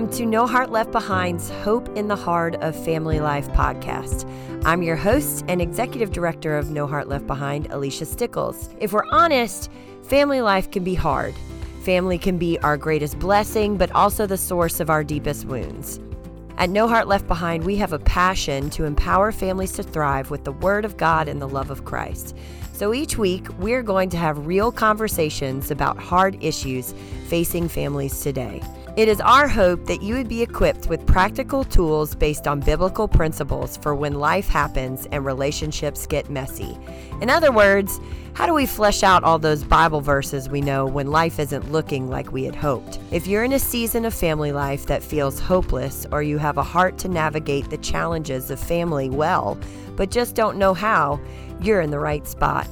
Welcome to No Heart Left Behind's Hope in the Heart of Family Life podcast. I'm your host and executive director of No Heart Left Behind, Alicia Stickles. If we're honest, family life can be hard. Family can be our greatest blessing, but also the source of our deepest wounds. At No Heart Left Behind, we have a passion to empower families to thrive with the Word of God and the love of Christ. So each week, we're going to have real conversations about hard issues facing families today. It is our hope that you would be equipped with practical tools based on biblical principles for when life happens and relationships get messy. In other words, how do we flesh out all those Bible verses we know when life isn't looking like we had hoped? If you're in a season of family life that feels hopeless or you have a heart to navigate the challenges of family well, but just don't know how, you're in the right spot.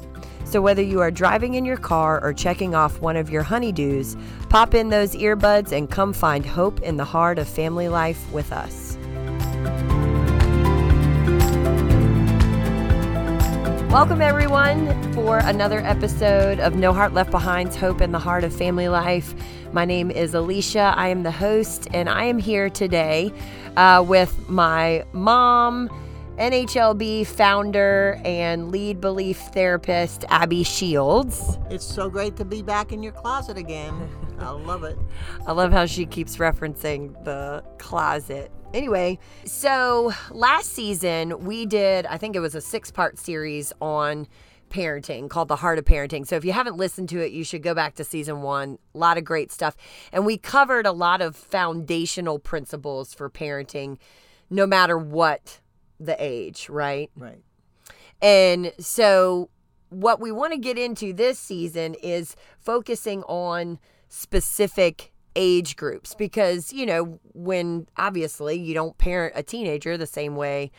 So, whether you are driving in your car or checking off one of your honeydews, pop in those earbuds and come find hope in the heart of family life with us. Welcome, everyone, for another episode of No Heart Left Behind's Hope in the Heart of Family Life. My name is Alicia. I am the host, and I am here today uh, with my mom NHLB founder and lead belief therapist Abby Shields. It's so great to be back in your closet again. I love it. I love how she keeps referencing the closet. Anyway, so last season we did, I think it was a six part series on parenting called The Heart of Parenting. So if you haven't listened to it, you should go back to season one. A lot of great stuff. And we covered a lot of foundational principles for parenting, no matter what the age, right? Right. And so, what we want to get into this season is focusing on specific age groups because, you know, when obviously you don't parent a teenager the same way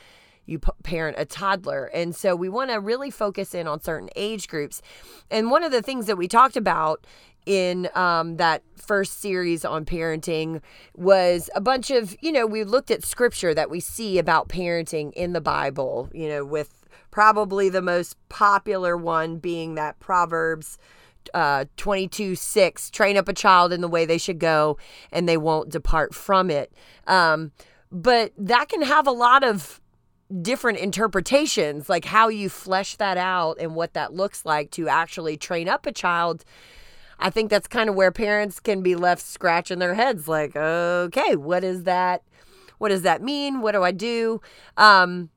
you parent a toddler. And so we want to really focus in on certain age groups. And one of the things that we talked about in um, that first series on parenting was a bunch of, you know, we looked at scripture that we see about parenting in the Bible, you know, with probably the most popular one being that Proverbs uh, 22 6 train up a child in the way they should go and they won't depart from it. Um, but that can have a lot of different interpretations, like how you flesh that out and what that looks like to actually train up a child I think that's kind of where parents can be left scratching their heads like, okay, what is that? What does that mean? What do I do? Um,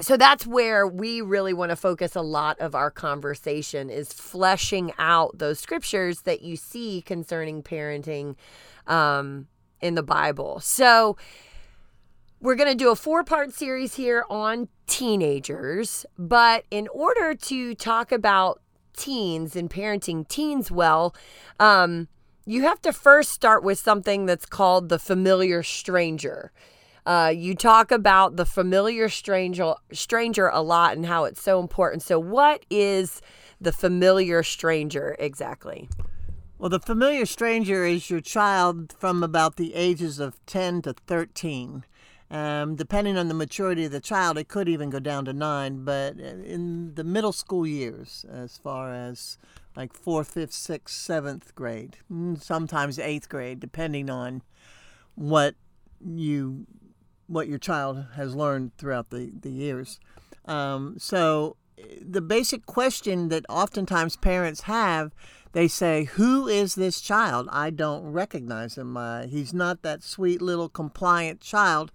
so that's where we really want to focus a lot of our conversation is fleshing out those scriptures that you see concerning parenting um, in the Bible. So we're going to do a four part series here on teenagers, but in order to talk about teens and parenting teens well, um, you have to first start with something that's called the familiar stranger. Uh, you talk about the familiar stranger stranger a lot and how it's so important. So, what is the familiar stranger exactly? Well, the familiar stranger is your child from about the ages of 10 to 13. Um, depending on the maturity of the child, it could even go down to nine. But in the middle school years, as far as like fourth, fifth, sixth, seventh grade, mm, sometimes eighth grade, depending on what you what your child has learned throughout the the years. Um, so the basic question that oftentimes parents have they say, Who is this child? I don't recognize him. Uh, he's not that sweet little compliant child.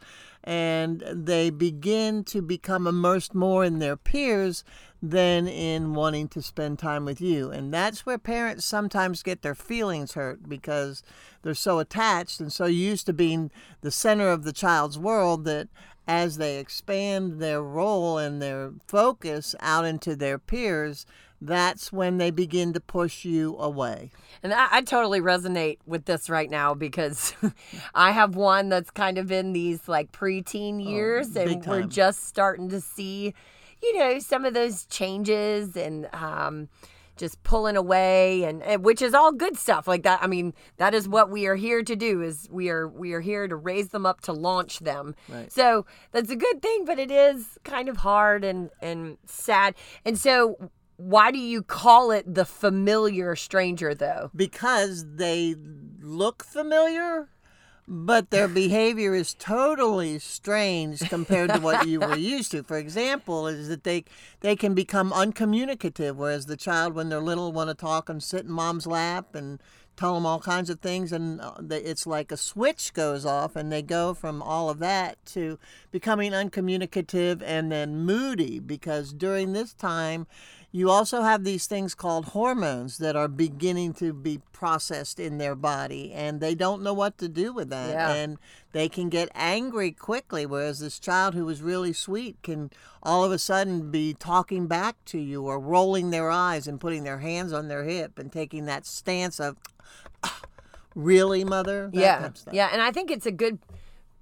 And they begin to become immersed more in their peers than in wanting to spend time with you. And that's where parents sometimes get their feelings hurt because they're so attached and so used to being the center of the child's world that as they expand their role and their focus out into their peers, that's when they begin to push you away. And I, I totally resonate with this right now because I have one that's kind of in these like preteen oh, years, oh, and we're just starting to see, you know, some of those changes and um, just pulling away, and, and which is all good stuff. Like that. I mean, that is what we are here to do. Is we are we are here to raise them up to launch them. Right. So that's a good thing, but it is kind of hard and and sad. And so why do you call it the familiar stranger though? Because they look familiar, but their behavior is totally strange compared to what you were used to. For example, is that they they can become uncommunicative, whereas the child, when they're little, want to talk and sit in mom's lap and tell them all kinds of things, and uh, it's like a switch goes off, and they go from all of that to becoming uncommunicative and then moody because during this time you also have these things called hormones that are beginning to be processed in their body, and they don't know what to do with that. Yeah. And they can get angry quickly, whereas this child who was really sweet can all of a sudden be talking back to you or rolling their eyes and putting their hands on their hip and taking that stance of, "Ah, really, mother? That yeah. type of stuff. Yeah. And I think it's a good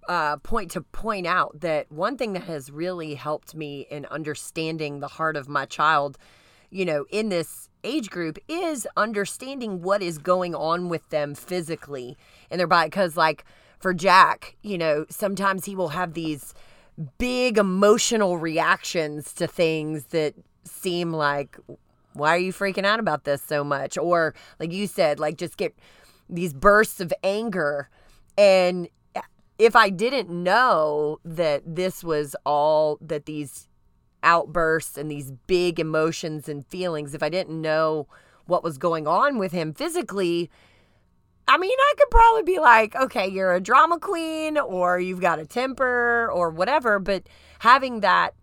uh, point to point out that one thing that has really helped me in understanding the heart of my child, you know, in this age group is understanding what is going on with them physically in their body. Because, like, for Jack, you know, sometimes he will have these big emotional reactions to things that seem like, why are you freaking out about this so much? Or, like you said, like just get these bursts of anger. And if I didn't know that this was all that these outbursts and these big emotions and feelings, if I didn't know what was going on with him physically, I mean, I could probably be like, okay, you're a drama queen or you've got a temper or whatever, but having that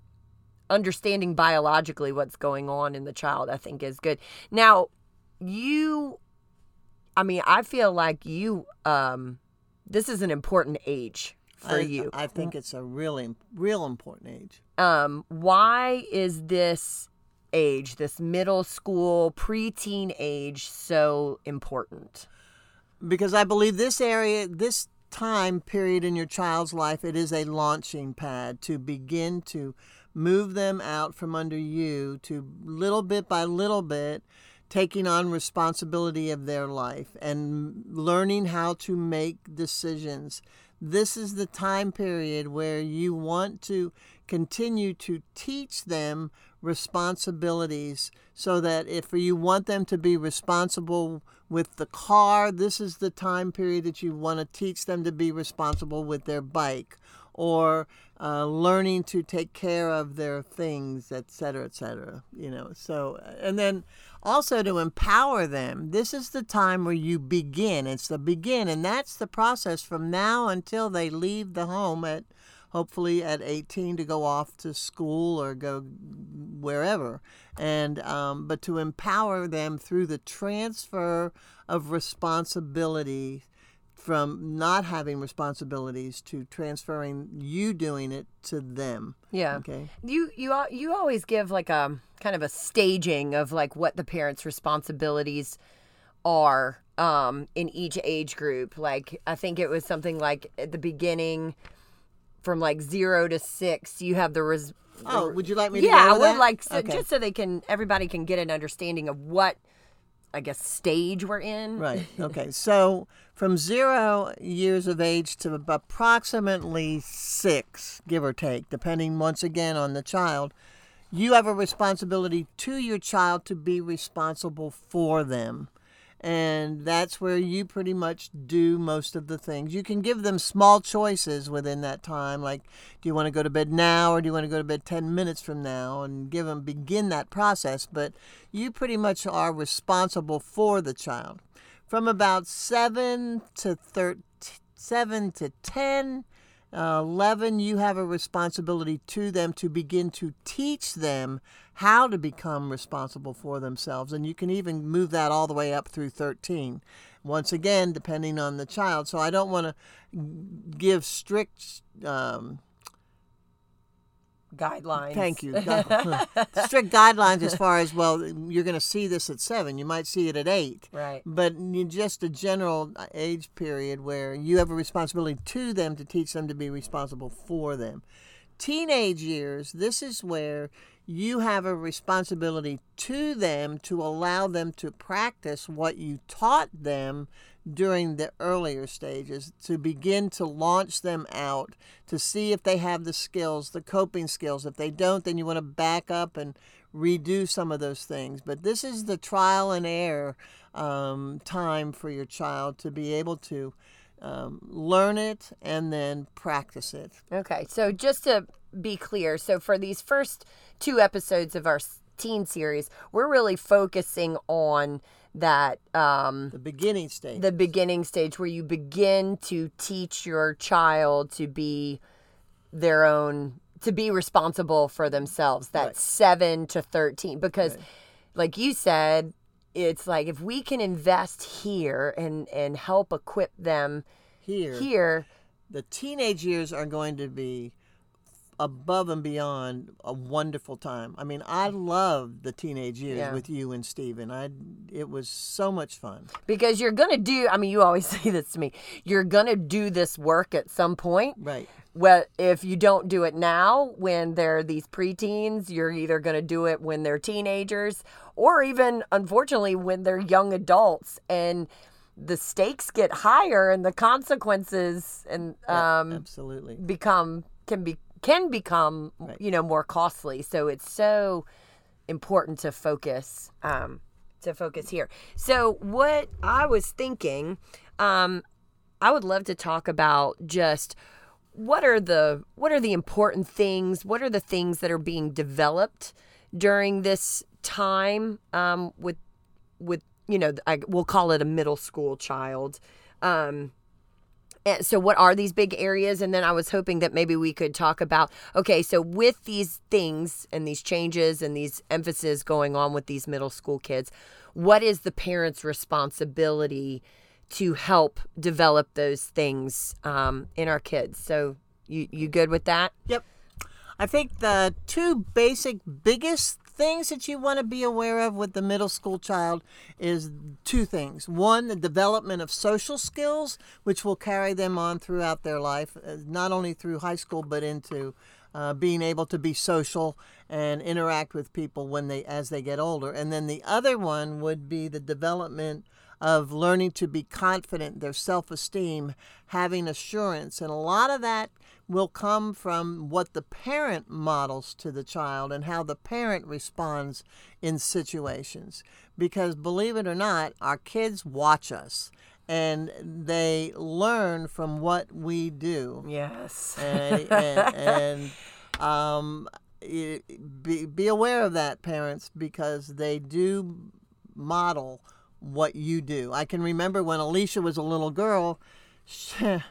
understanding biologically what's going on in the child, I think is good. Now, you, I mean, I feel like you, um, this is an important age for I, you. I think it's a really, real important age. um, why is this age, this middle school, preteen age, so important? because I believe this area, this time period in your child's life, it is a launching pad to begin to move them out from under you to little bit by little bit taking on responsibility of their life and learning how to make decisions. This is the time period where you want to continue to teach them responsibilities so that if you want them to be responsible with the car, this is the time period that you want to teach them to be responsible with their bike or uh, learning to take care of their things, et cetera, et cetera. You know, so, and then also to empower them. This is the time where you begin. It's the begin, and that's the process from now until they leave the home at hopefully at 18 to go off to school or go wherever and um, but to empower them through the transfer of responsibility from not having responsibilities to transferring you doing it to them Yeah. okay You you you always give like a kind of a staging of like what the parents' responsibilities are um in each age group. Like I think it was something like at the beginning from like 0 to 6 you have the res- oh would you like me to Yeah, I would like so, okay. just so they can everybody can get an understanding of what I guess stage we're in. Right. Okay. So from zero years of age to approximately six, give or take, depending once again on the child, you have a responsibility to your child to be responsible for them. And that's where you pretty much do most of the things. You can give them small choices within that time, like do you want to go to bed now or do you want to go to bed 10 minutes from now, and give them, begin that process. But you pretty much are responsible for the child. From about 7 to 13, 7 to 10, uh, 11, you have a responsibility to them to begin to teach them how to become responsible for themselves. And you can even move that all the way up through 13. Once again, depending on the child. So I don't want to give strict. Um, Guidelines. Thank you. Strict guidelines as far as well, you're going to see this at seven. You might see it at eight. Right. But just a general uh, age period where you have a responsibility to them to teach them to be responsible for them. Teenage years, this is where you have a responsibility to them to allow them to practice what you taught them during the earlier stages to begin to launch them out to see if they have the skills, the coping skills. If they don't, then you want to back up and redo some of those things. But this is the trial and error um, time for your child to be able to um, learn it and then practice it. Okay, so just to be clear, so for these first two episodes of our teen series, we're really focusing on that um, The beginning stage. the beginning stage where you begin to teach your child to be their own to be responsible for themselves That Right. 7 to 13 because like you said it's like if we can invest here and and help equip them here, here the teenage years are going to be above and beyond a wonderful time. I mean, I loved the teenage years Yeah. with you and Steven. I it was so much fun. because you're going to do I mean you always say this to me you're going to do this work at some point Right. well, if you don't do it now when they're these preteens, you're either going to do it when they're teenagers or even, unfortunately, when they're young adults. And the stakes get higher and the consequences and um, Absolutely. become can be can become you know more costly. So it's so important to focus um, to focus here. So what I was thinking, um, I would love to talk about just what are the what are the important things? What are the things that are being developed during this time um, with with you know I, we'll call it a middle school child. Um, and so what are these big areas? And then i was hoping that maybe we could talk about okay so with these things and these changes and these emphasis going on with these middle school kids what is the parents responsibility to help develop those things um, in our kids? So you you good with that? Yep. I think the two basic biggest things that you want to be aware of with the middle school child is two things. One, the development of social skills, which will carry them on throughout their life, uh, not only through high school but into uh, being able to be social and interact with people when they as they get older. And then the other one would be the development of learning to be confident, their self esteem, having assurance. And a lot of that will come from what the parent models to the child and how the parent responds in situations. Because believe it or not, our kids watch us and they learn from what we do yes and, and, and um, be, be aware of that, parents, because they do model what you do. I can remember when Alicia was a little girl, she,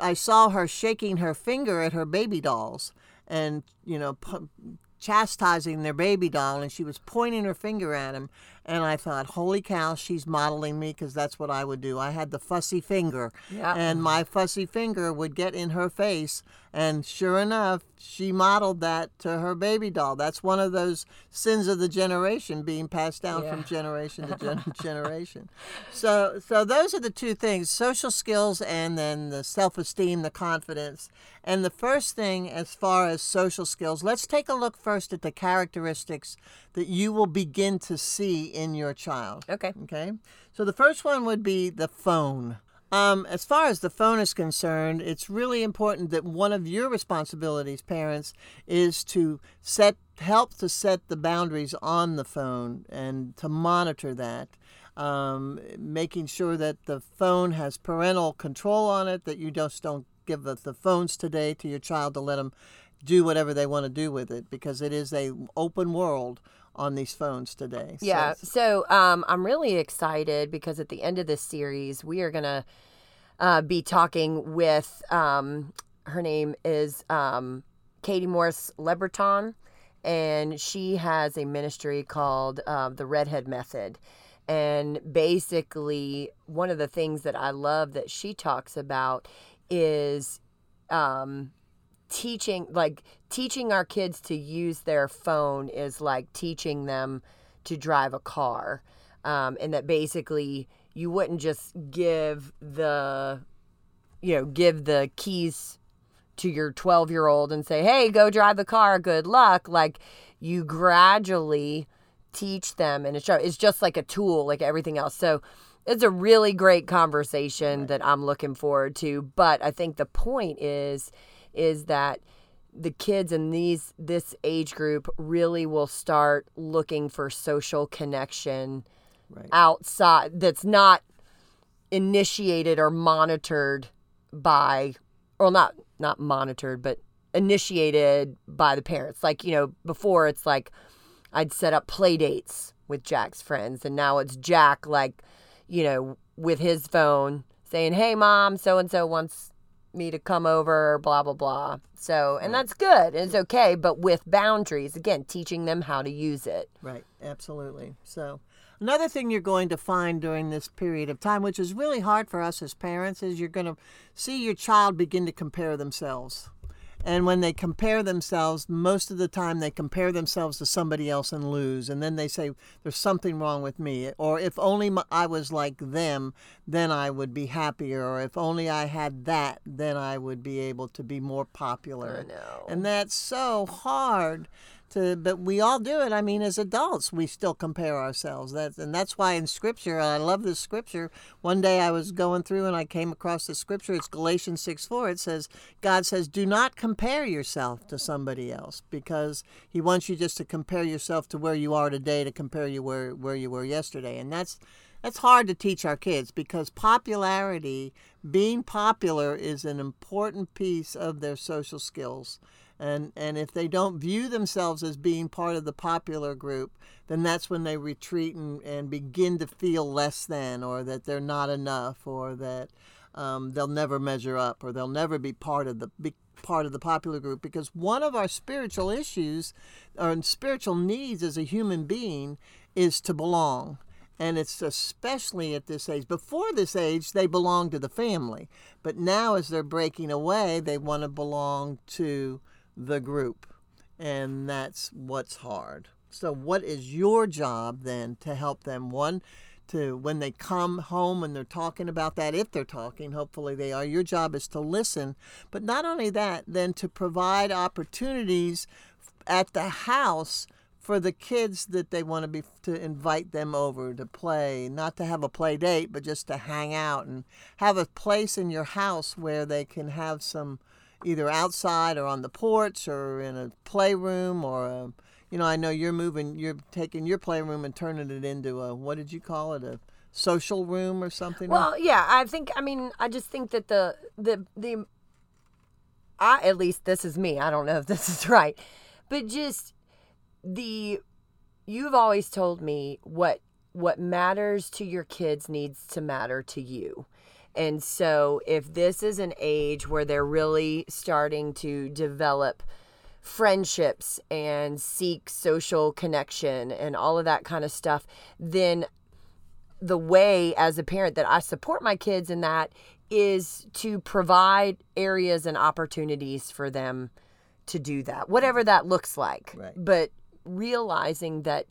I saw her shaking her finger at her baby dolls and, you know, pu- chastising their baby doll, and she was pointing her finger at him. And I thought, holy cow, she's modeling me because that's what I would do. I had the fussy finger, Yeah. and my fussy finger would get in her face. And sure enough, she modeled that to her baby doll. That's one of those sins of the generation being passed down Yeah. from generation to gen- generation. So, so those are the two things: social skills, and then the self-esteem, the confidence. And the first thing, as far as social skills, let's take a look first at the characteristics that you will begin to see in your child. okay Okay. So the first one would be the phone. Um, as far as the phone is concerned, it's really important that one of your responsibilities, parents, is to set help to set the boundaries on the phone and to monitor that. Um, making sure that the phone has parental control on it, that you just don't give the, the phones today to your child to let them do whatever they want to do with it because it is a open world on these phones today. So Yeah. it's- So um, I'm really excited because at the end of this series, we are going to uh, be talking with, um, her name is um, Katie Morris Lebreton, and she has a ministry called uh, the Redhead Method. And basically, one of the things that I love that she talks about is um, teaching like teaching our kids to use their phone is like teaching them to drive a car um, and that basically you wouldn't just give the you know give the keys to your 12 year old and say hey go drive the car good luck. Like you gradually teach them and it's, it's just like a tool like everything else. So it's a really great conversation that i'm looking forward to but i think the point is is that the kids in these this age group really will start looking for social connection Right. outside that's not initiated or monitored by or not not monitored but initiated by the parents like you know before it's like i'd set up play dates with jack's friends and now it's jack like you know with his phone saying hey mom so and so wants me to come over blah blah blah so and that's good it's okay but with boundaries again teaching them how to use it Right, absolutely. So, another thing you're going to find during this period of time, which is really hard for us as parents, is you're going to see your child begin to compare themselves. And when they compare themselves, most of the time they compare themselves to somebody else and lose. And then they say, There's something wrong with me. Or if only I was like them, then I would be happier. Or if only I had that, then I would be able to be more popular. I know. And that's so hard to but we all do it. I mean, as adults, we still compare ourselves. That's and that's why in scripture, I love this scripture. One day I was going through and I came across the scripture. It's Galatians 6 4. It says, God says, Do not compare yourself to somebody else because he wants you just to compare yourself to where you are today to compare you where, where you were yesterday. And that's that's hard to teach our kids because popularity, being popular, is an important piece of their social skills. And, and if they don't view themselves as being part of the popular group, then that's when they retreat and, and begin to feel less than, or that they're not enough, or that um, they'll never measure up, or they'll never be part of the be part of the popular group. Because one of our spiritual issues, or spiritual needs as a human being, is to belong and it's especially at this age. Before this age, they belong to the family, but now as they're breaking away, they want to belong to the group, and that's what's hard. So, what is your job then to help them? One, to when they come home and they're talking about that, if they're talking, hopefully they are. Your job is to listen, but not only that, then to provide opportunities at the house for the kids that they want to be to invite them over to play not to have a play date but just to hang out and have a place in your house where they can have some either outside or on the porch or in a playroom or a, you know i know you're moving you're taking your playroom and turning it into a what did you call it a social room or something Well, yeah, I think I mean I just think that the the the I at least this is me. I don't know if this is right. But just the you've always told me what what matters to your kids needs to matter to you. And so if this is an age where they're really starting to develop friendships and seek social connection and all of that kind of stuff, then the way as a parent that I support my kids in that is to provide areas and opportunities for them to do that, whatever that looks like. Right. But realizing that,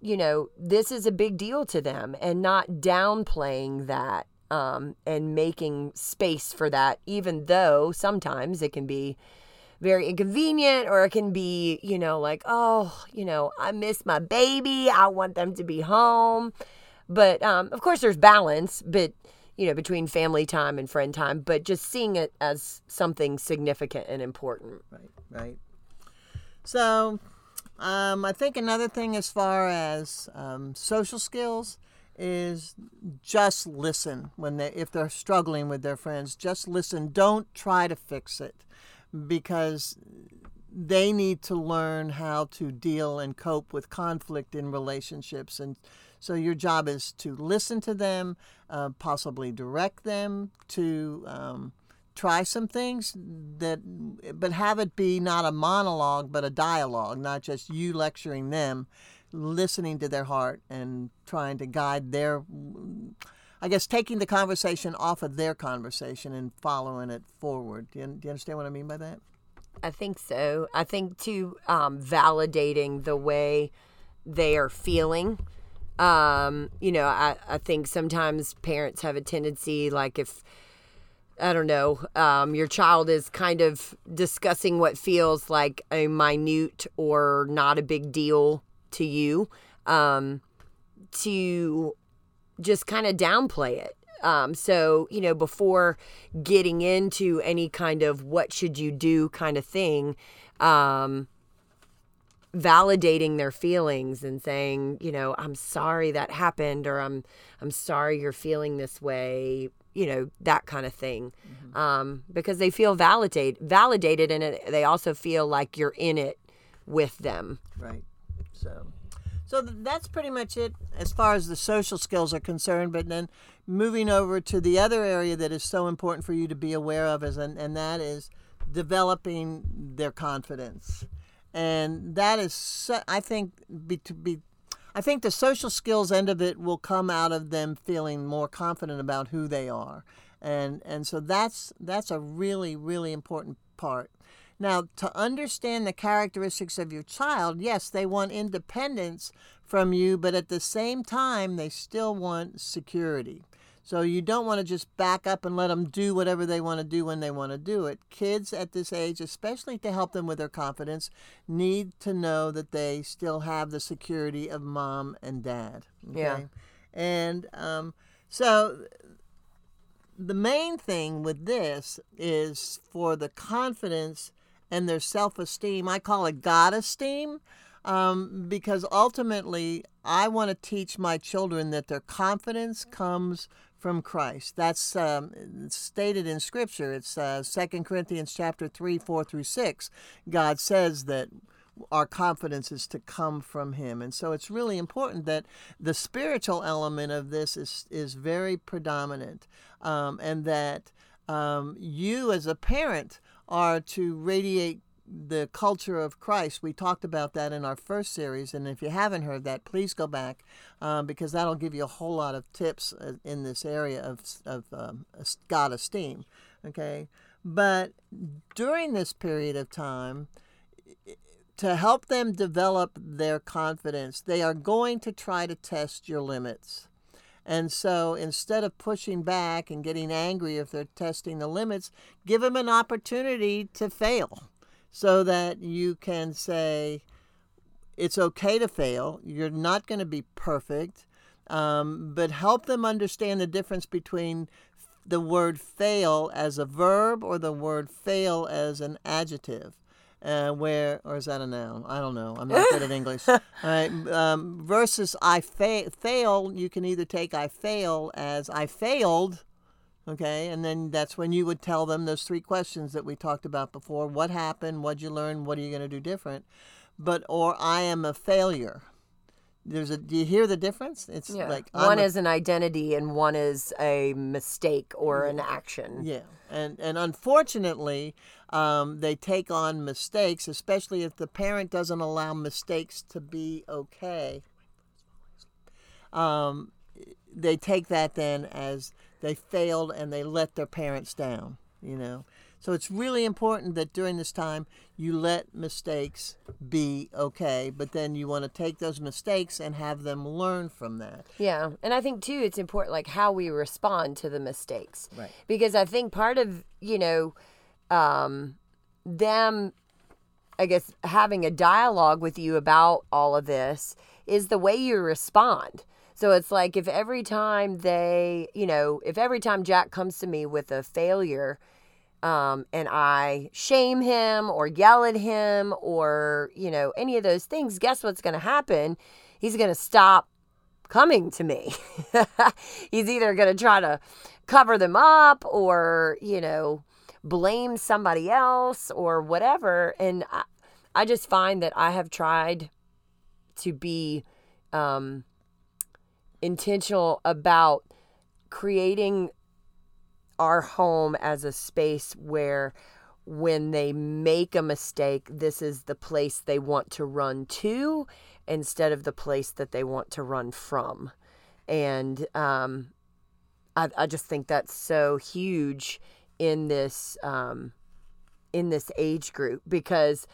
you know, this is a big deal to them and not downplaying that um, and making space for that, even though sometimes it can be very inconvenient or it can be, you know, like, oh, you know, I miss my baby. I want them to be home. But um, of course, there's balance, but you know, between family time and friend time. But just seeing it as something significant and important. Right, right. So, um, I think another thing as far as um, social skills is just listen when they if they're struggling with their friends. Just listen. Don't try to fix it because they need to learn how to deal and cope with conflict in relationships and so your job is to listen to them uh, possibly direct them to um, try some things that but have it be not a monologue but a dialogue not just you lecturing them listening to their heart and trying to guide their i guess taking the conversation off of their conversation and following it forward do you, do you understand what i mean by that I think so. I think too, um, validating the way they are feeling. Um, you know, I, I think sometimes parents have a tendency, like if, I don't know, um, your child is kind of discussing what feels like a minute or not a big deal to you, um, to just kind of downplay it. Um, so, you know, before getting into any kind of what should you do kind of thing, um, validating their feelings and saying, you know, I'm sorry that happened or I'm I'm sorry you're feeling this way, you know, that kind of thing. Mm-hmm. Um, because they feel validated validated and they also feel like you're in it with them. Right. So so that's pretty much it as far as the social skills are concerned, but then moving over to the other area that is so important for you to be aware of is and, and that is developing their confidence. And that is so, i think be, to be i think the social skills end of it will come out of them feeling more confident about who they are. And and so that's that's a really really important part now to understand the characteristics of your child yes they want independence from you but at the same time they still want security so you don't want to just back up and let them do whatever they want to do when they want to do it. Kids at this age, especially to help them with their confidence, need to know that they still have the security of mom and dad. Okay? Yeah. And um, so the main thing with this is for the confidence and their self esteem. I call it God esteem. Um, because ultimately, I want to teach my children that their confidence comes from Christ. That's um, stated in Scripture. It's uh, 2 Corinthians chapter 3, 4 through 6. God says that our confidence is to come from him and so it's really important that the spiritual element of this is is very predominant um, and that um, you as a parent are to radiate the culture of Christ. We talked about that in our first series, and if you haven't heard that, please go back um, because that'll give you a whole lot of tips uh, in this area of, of um, God esteem. Okay, but during this period of time, to help them develop their confidence, they are going to try to test your limits. And so instead of pushing back and getting angry if they're testing the limits, give them an opportunity to fail so that you can say it's okay to fail. You're not going to be perfect, um, but help them understand the difference between the word fail as a verb or the word fail as an adjective. Uh, where or is that a noun? I don't know. I'm not good at English. All right. Um, versus I fa- fail, you can either take I fail as I failed, Okay, and then that's when you would tell them those three questions that we talked about before what happened, what'd you learn, what are you going to do different? But, or I am a failure. There's a, do you hear the difference? It's yeah. like one a, is an identity and one is a mistake or an action. Yeah, and and unfortunately, um, they take on mistakes, especially if the parent doesn't allow mistakes to be okay. Um, they take that then as they failed and they let their parents down, you know. So it's really important that during this time you let mistakes be okay, but then you want to take those mistakes and have them learn from that. Yeah. And I think too it's important like how we respond to the mistakes. Right. Because I think part of, you know, um them I guess having a dialogue with you about all of this is the way you respond. So it's like if every time they, you know, if every time Jack comes to me with a failure, um, and I shame him or yell at him or, you know, any of those things, guess what's going to happen? He's going to stop coming to me. He's either going to try to cover them up or, you know, blame somebody else or whatever. And I, I just find that I have tried to be um, intentional about creating our home as a space where when they make a mistake, this is the place they want to run to instead of the place that they want to run from. And um, I, I just think that's so huge in this um, in this age group because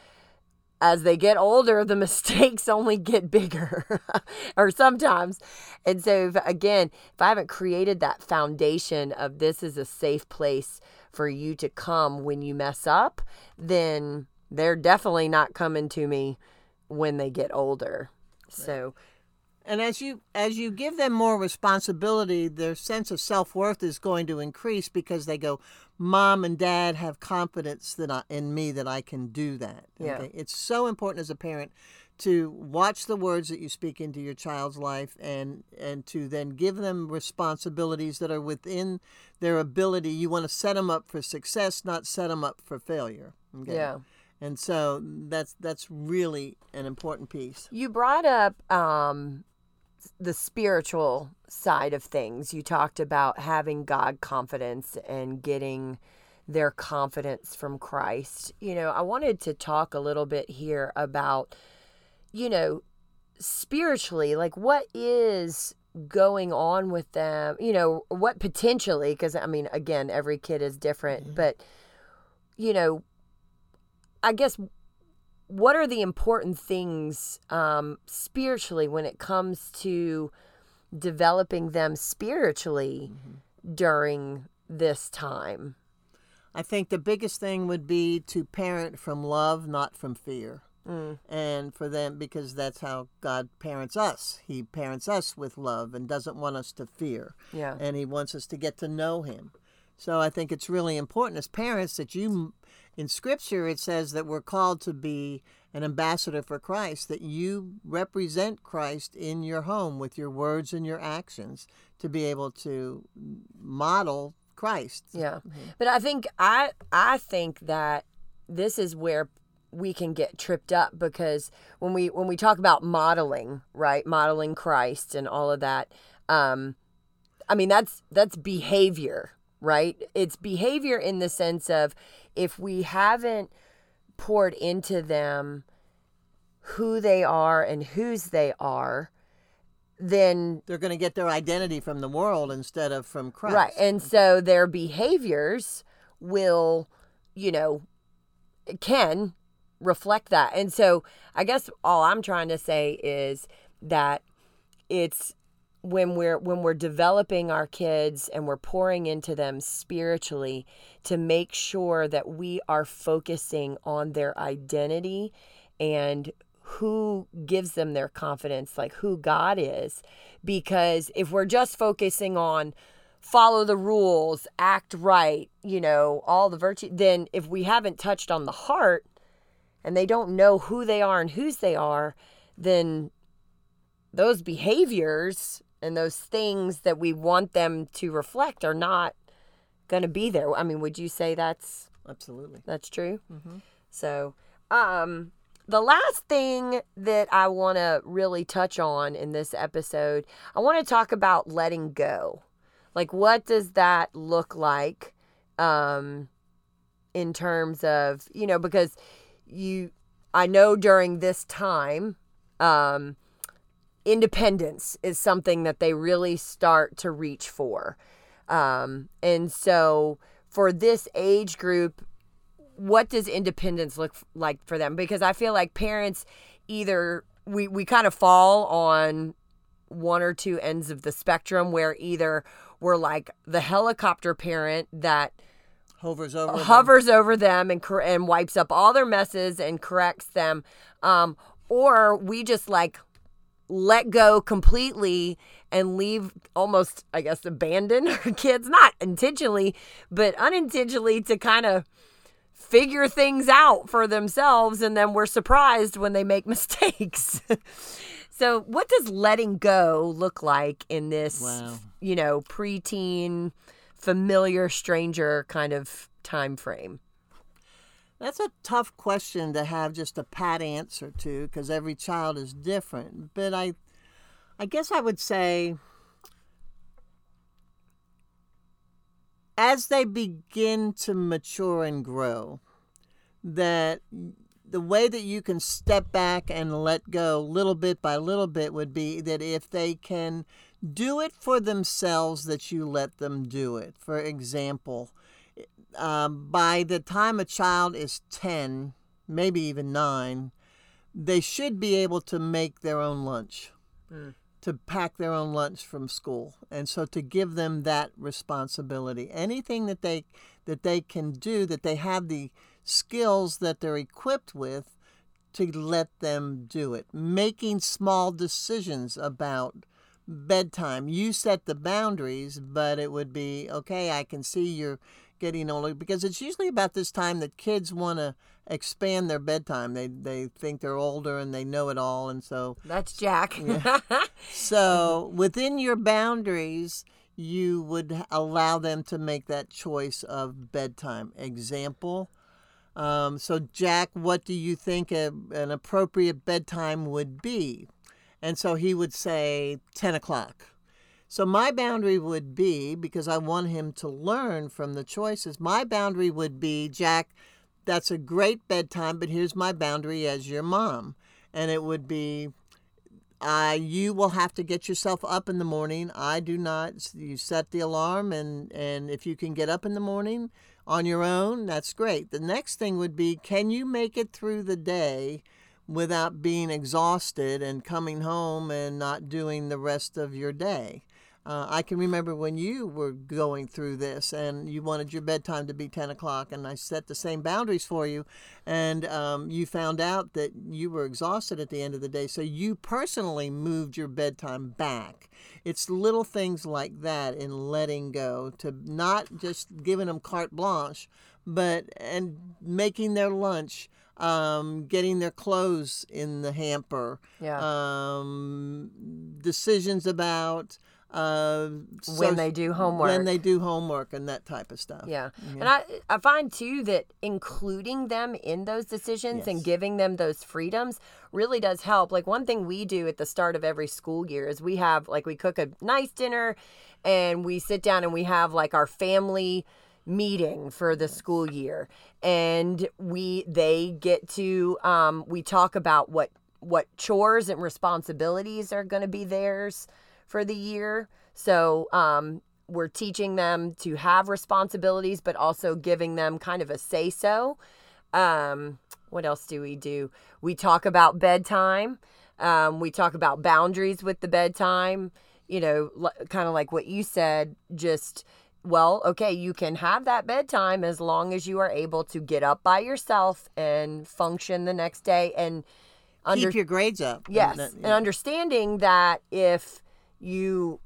as they get older, the mistakes only get bigger, or sometimes. And so, if, again, if I haven't created that foundation of this is a safe place for you to come when you mess up, then they're definitely not coming to me when they get older. Right. So, and as you as you give them more responsibility, their sense of self worth is going to increase because they go, "Mom and Dad have confidence that I, in me that I can do that." Okay? Yeah. It's so important as a parent to watch the words that you speak into your child's life and and to then give them responsibilities that are within their ability you want to set them up for success not set them up for failure okay? Yeah. and so that's that's really an important piece You brought up um, the spiritual side of things. You talked about having God confidence and getting their confidence from Christ. You know, I wanted to talk a little bit here about, you know, spiritually, like what is going on with them, you know, what potentially, because I mean, again, every kid is different, mm-hmm. but, you know, I guess what are the important things um, spiritually when it comes to developing them spiritually during this time? I think the biggest thing would be to parent from love, not from fear. Mm. And for them, because that's how God parents us. He parents us with love and doesn't want us to fear. Yeah. And He wants us to get to know Him. So I think it's really important as parents that you, in Scripture, it says that we're called to be an ambassador for Christ, that you represent Christ in your home with your words and your actions to be able to model Christ. Yeah. But I think I I think that this is where we can get tripped up because when we when we talk about modeling, right? Modeling Christ and all of that, um I mean that's that's behavior, right? It's behavior in the sense of if we haven't poured into them who they are and whose they are, then They're going to get their identity from the world instead of from Christ. Right. And so their behaviors will, you know, can reflect that. And so I guess all I'm trying to say is that it's when we're when we're developing our kids and we're pouring into them spiritually to make sure that we are focusing on their identity and who gives them their confidence like who God is. Because if we're just focusing on follow the rules act right you know all the virtue then if we haven't touched on the heart and they don't know who they are and whose they are then those behaviors and those things that we want them to reflect are not going to be there. I mean, would you say that's Absolutely. that's true? So, um, the last thing that I want to really touch on in this episode, I want to talk about letting go. Like, what does that look like um, in terms of, you know, because you, I know during this time, um, independence is something that they really start to reach for. Um, and so for this age group, what does independence look like for them? Because I feel like parents either we, we kind of fall on one or two ends of the spectrum where either we're like the helicopter parent that Hovers over. them. hovers over them and and wipes up all their messes and corrects them um, or we just like let go completely and leave almost i guess abandon our kids not intentionally but unintentionally to kind of figure things out for themselves and then we're surprised when they make mistakes so what does letting go look like in this Wow. you know preteen familiar stranger kind of time frame That's a tough question to have just a pat answer to because every child is different. But I, I guess I would say, as they begin to mature and grow, that the way that you can step back and let go little bit by little bit would be that if they can do it for themselves, that you let them do it. For example, um, by the time a child is 10, maybe even 9, they should be able to make their own lunch, to pack their own lunch from school. And so to give them that responsibility. Anything that they that they can do that they have the skills that they're equipped with to let them do it. Making small decisions about bedtime. You set the boundaries, but it would be okay, I can see you're getting older because it's usually about this time that kids want to expand their bedtime. They they think they're older and they know it all, and so That's Jack. so within your boundaries, you would allow them to make that choice of bedtime. Example. Um, so Jack, what do you think a, an appropriate bedtime would be? And so he would say ten o'clock. So my boundary would be because I want him to learn from the choices. My boundary would be Jack that's a great bedtime, but here's my boundary as your mom. And it would be uh, you will have to get yourself up in the morning. I do not. You set the alarm, and, and if you can get up in the morning on your own, that's great. The next thing would be can you make it through the day without being exhausted and coming home and not doing the rest of your day? Uh, I can remember when you were going through this and you wanted your bedtime to be 10 o'clock, and I set the same boundaries for you, and um, you found out that you were exhausted at the end of the day, so you personally moved your bedtime back. It's little things like that in letting go to not just giving them carte blanche, but and making their lunch. Um, getting their clothes in the hamper, Yeah. um, decisions about uh, when so- they do homework. when they do homework and that type of stuff. Yeah. And I I find too that including them in those decisions and giving them those freedoms really does help. Like one thing we do at the start of every school year is we have like we cook a nice dinner and we sit down and we have like our family meeting for the school year and we they get to um we talk about what what chores and responsibilities are going to be theirs for the year. So um we're teaching them to have responsibilities but also giving them kind of a say so um what else do we do? We talk about bedtime. Um, we talk about boundaries with the bedtime. You know l- kind of like what you said just well okay you can have that bedtime as long as you are able to get up by yourself and function the next day and under- Keep your grades up. and Yes, that- and understanding that if you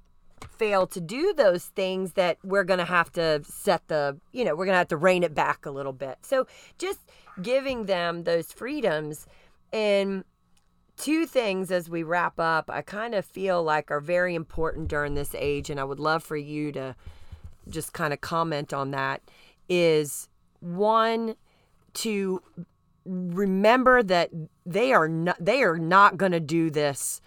fail to do those things that we're going to have to set the, you know, we're going to have to rein it back a little bit. So just giving them those freedoms and two things as we wrap up, I kind of feel like are very important during this age and I would love for you to just kind of comment on that is one to remember that they are not they are not going to do this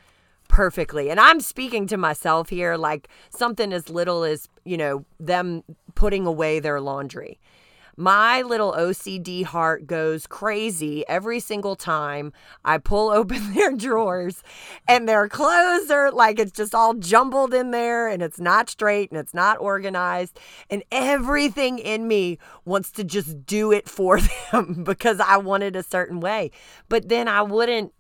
perfectly and i'm speaking to myself here like something as little as you know them putting away their laundry my little OCD heart goes crazy every single time I pull open their drawers and their clothes are like it's just all jumbled in there and it's not straight and it's not organized. And everything in me wants to just do it for them because I want it a certain way. But then I wouldn't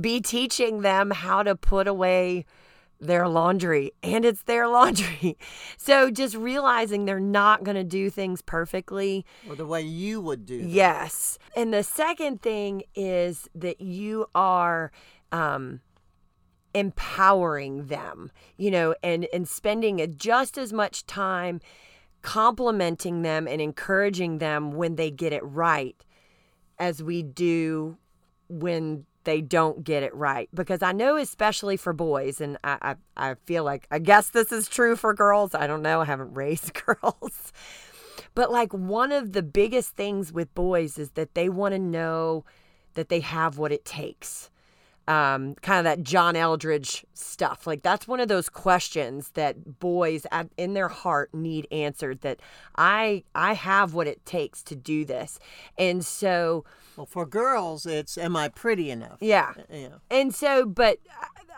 be teaching them how to put away their laundry and it's their laundry. So just realizing they're not going to do things perfectly. or the way you would do. them. Yes. And the second thing is that you are um empowering them, you know, and and spending just as much time complimenting them and encouraging them when they get it right as we do when they don't get it right because i know especially for boys and I, I i feel like i guess this is true for girls i don't know i haven't raised girls but like one of the biggest things with boys is that they want to know that they have what it takes um, kind of that John Eldredge stuff. Like that's one of those questions that boys in their heart need answered. That I I have what it takes to do this, and so Well, for girls, it's am I pretty enough? yeah, uh, Yeah. and so, but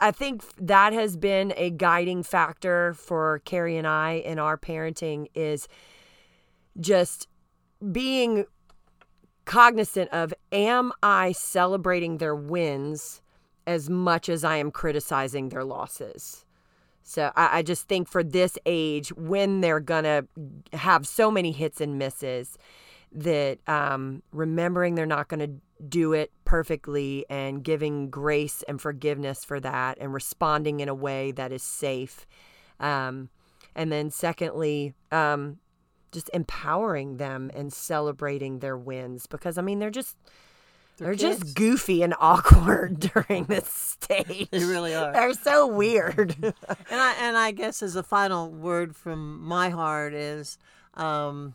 I think that has been a guiding factor for Carrie and I in our parenting is just being cognizant of am I celebrating their wins as much as I am criticizing their losses? So I, I just think for this age, when they're gonna have so many hits and misses, that um, remembering they're not gonna do it perfectly and giving grace and forgiveness for that and responding in a way that is safe. Um, and then secondly, um, just empowering them and celebrating their wins because I mean they're just They're they're, just goofy and awkward during this stage. They really are. They're so weird. and I and I guess as a final word from my heart is, um,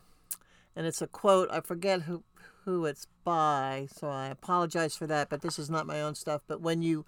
and it's a quote. I forget who who it's by, so I apologize for that. But this is not my own stuff. But when you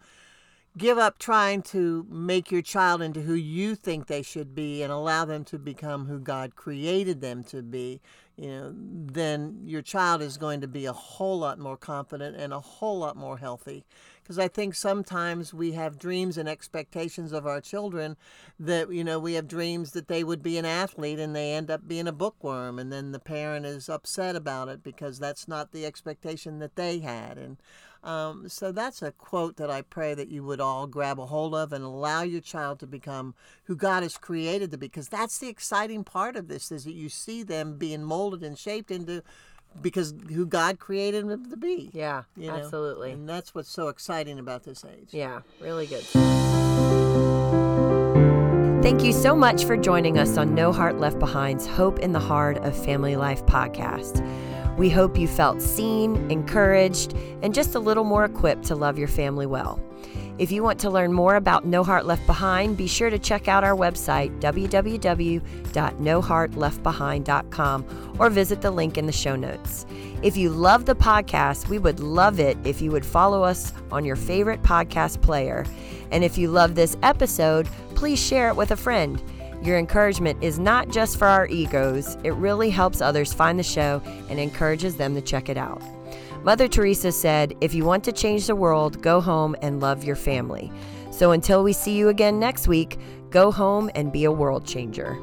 give up trying to make your child into who you think they should be and allow them to become who God created them to be, you know, then your child is going to be a whole lot more confident and a whole lot more healthy. Because I think sometimes we have dreams and expectations of our children that, you know, we have dreams that they would be an athlete and they end up being a bookworm. And then the parent is upset about it because that's not the expectation that they had. And um, so that's a quote that I pray that you would all grab a hold of and allow your child to become who God has created to be. Because that's the exciting part of this is that you see them being molded and shaped into because who God created them to be. yeah, you know? absolutely. And that's what's so exciting about this age. Yeah, really good. Thank you so much for joining us on No Heart Left Behind's Hope in the Heart of Family Life podcast. We hope you felt seen, encouraged, and just a little more equipped to love your family well. If you want to learn more about No Heart Left Behind, be sure to check out our website, www.noheartleftbehind.com, or visit the link in the show notes. If you love the podcast, we would love it if you would follow us on your favorite podcast player. And if you love this episode, please share it with a friend. Your encouragement is not just for our egos, it really helps others find the show and encourages them to check it out. Mother Teresa said, If you want to change the world, go home and love your family. So until we see you again next week, go home and be a world changer.